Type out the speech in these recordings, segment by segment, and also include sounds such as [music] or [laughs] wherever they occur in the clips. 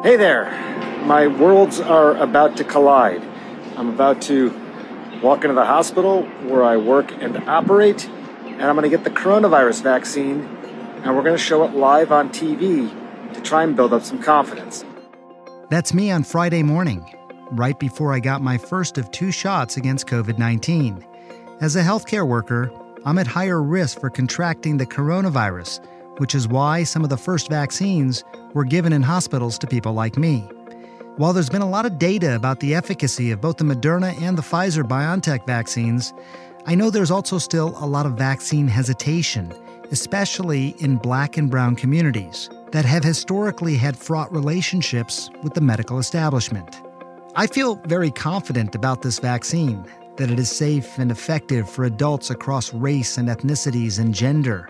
Hey there! My worlds are about to collide. I'm about to walk into the hospital where I work and operate, and I'm going to get the coronavirus vaccine, and we're going to show it live on TV to try and build up some confidence. That's me on Friday morning, right before I got my first of two shots against COVID 19. As a healthcare worker, I'm at higher risk for contracting the coronavirus, which is why some of the first vaccines were given in hospitals to people like me. While there's been a lot of data about the efficacy of both the Moderna and the Pfizer BioNTech vaccines, I know there's also still a lot of vaccine hesitation, especially in black and brown communities that have historically had fraught relationships with the medical establishment. I feel very confident about this vaccine, that it is safe and effective for adults across race and ethnicities and gender.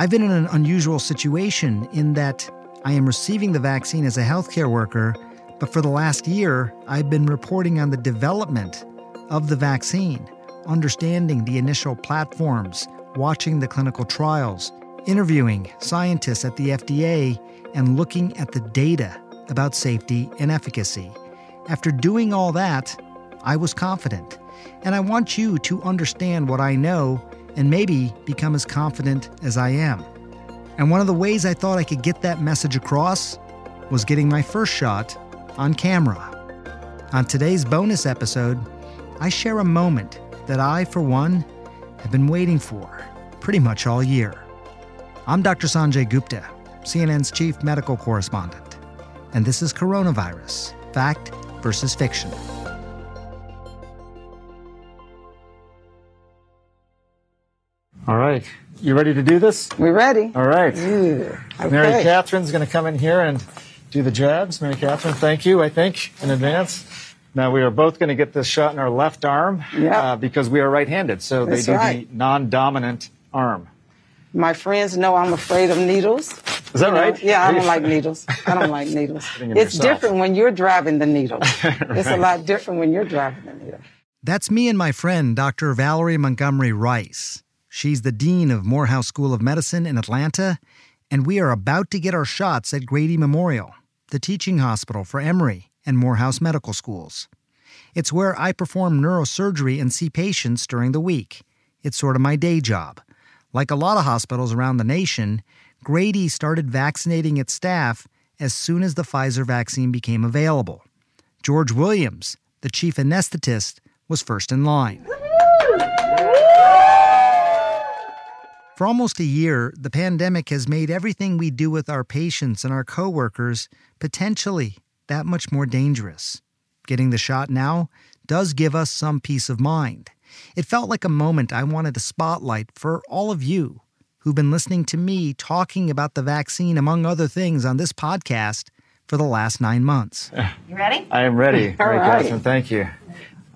I've been in an unusual situation in that I am receiving the vaccine as a healthcare worker, but for the last year, I've been reporting on the development of the vaccine, understanding the initial platforms, watching the clinical trials, interviewing scientists at the FDA, and looking at the data about safety and efficacy. After doing all that, I was confident. And I want you to understand what I know and maybe become as confident as I am. And one of the ways I thought I could get that message across was getting my first shot on camera. On today's bonus episode, I share a moment that I, for one, have been waiting for pretty much all year. I'm Dr. Sanjay Gupta, CNN's chief medical correspondent, and this is Coronavirus Fact versus Fiction. All right. You ready to do this? We're ready? All right. Yeah. Mary Catherine's going to come in here and do the jabs. Mary Catherine, thank you, I think, in advance. Now, we are both going to get this shot in our left arm Yep. uh, because we are right handed. So That's they do right. the non dominant arm. My friends know I'm afraid of needles. Is that You know, right? Yeah, I don't like needles. I don't like [laughs] needles. It's yourself. different when you're driving the needle. [laughs] It's a lot different when you're driving the needle. That's me and my friend, Dr. Valerie Montgomery Rice. She's the Dean of Morehouse School of Medicine in Atlanta, and we are about to get our shots at Grady Memorial, the teaching hospital for Emory and Morehouse Medical Schools. It's where I perform neurosurgery and see patients during the week. It's sort of my day job. Like a lot of hospitals around the nation, Grady started vaccinating its staff as soon as the Pfizer vaccine became available. George Williams, the chief anesthetist, was first in line. For almost a year, the pandemic has made everything we do with our patients and our coworkers potentially that much more dangerous. Getting the shot now does give us some peace of mind. It felt like a moment I wanted to spotlight for all of you who've been listening to me talking about the vaccine, among other things, on this podcast for the last nine months. You ready? I am ready, [laughs] All Mary right. Catherine. Thank you.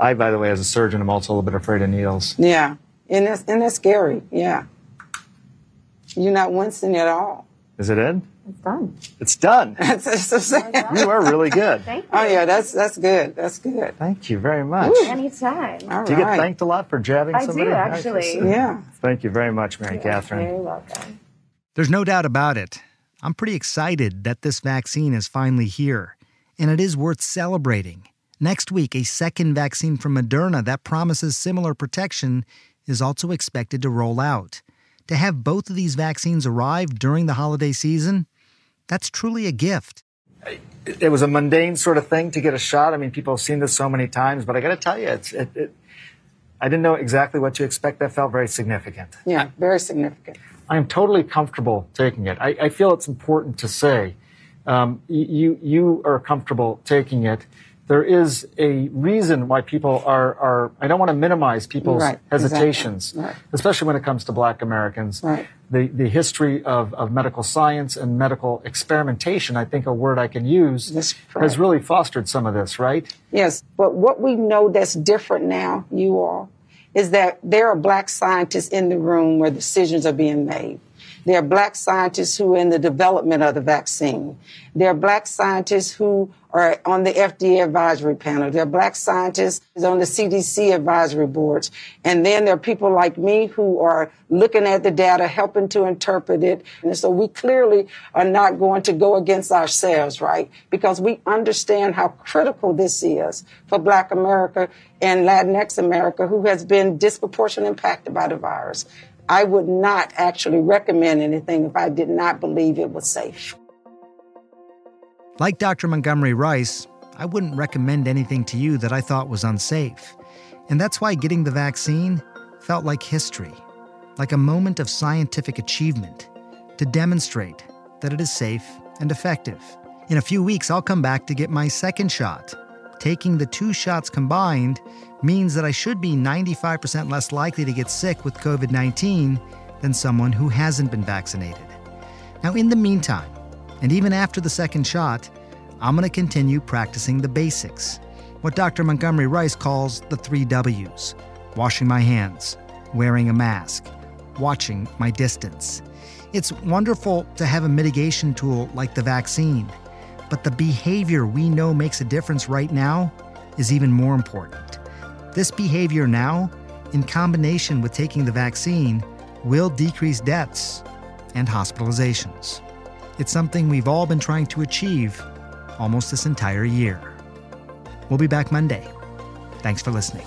I, by the way, as a surgeon, am also a little bit afraid of needles. Yeah. And that's, and that's scary. Yeah. You're not wincing at all. Is it in? It's done. It's done. That's, [laughs] that's what oh you are really good. [laughs] Thank oh, you. Oh, yeah, that's, that's good. That's good. Thank you very much. Anytime. All Do you get thanked a lot for jabbing I somebody? do, actually. Yeah. Thank you very much, Mary Catherine. Very welcome. There's no doubt about it. I'm pretty excited that this vaccine is finally here, and it is worth celebrating. Next week, a second vaccine from Moderna that promises similar protection is also expected to roll out. To have both of these vaccines arrive during the holiday season, that's truly a gift. it was a mundane sort of thing to get a shot. I mean, people have seen this so many times, but I got to tell you, it's, it, it, I didn't know exactly what to expect. That felt very significant. Yeah. Very significant. I am totally comfortable taking it. I, I feel it's important to say um, you you are comfortable taking it. There is a reason why people are are. I don't want to minimize people's Right, hesitations, exactly, right. especially when it comes to Black Americans. Right. the, the history of, of medical science and medical experimentation, I think a word I can use, has really fostered some of this, right? Yes, but what we know that's different now, you all, is that there are black scientists in the room where decisions are being made. There are black scientists who are in the development of the vaccine. There are black scientists who are on the FDA advisory panel. There are black scientists on the CDC advisory boards. And then there are people like me who are looking at the data, helping to interpret it. And so we clearly are not going to go against ourselves, right? Because we understand how critical this is for black America and Latinx America who has been disproportionately impacted by the virus. I would not actually recommend anything if I did not believe it was safe. Like Dr. Montgomery Rice, I wouldn't recommend anything to you that I thought was unsafe. And that's why getting the vaccine felt like history, like a moment of scientific achievement to demonstrate that it is safe and effective. In a few weeks, I'll come back to get my second shot. Taking the two shots combined means that I should be 95% less likely to get sick with COVID 19 than someone who hasn't been vaccinated. Now, in the meantime, and even after the second shot, I'm going to continue practicing the basics, what Dr. Montgomery Rice calls the three W's washing my hands, wearing a mask, watching my distance. It's wonderful to have a mitigation tool like the vaccine, but the behavior we know makes a difference right now is even more important. This behavior now, in combination with taking the vaccine, will decrease deaths and hospitalizations. It's something we've all been trying to achieve almost this entire year. We'll be back Monday. Thanks for listening.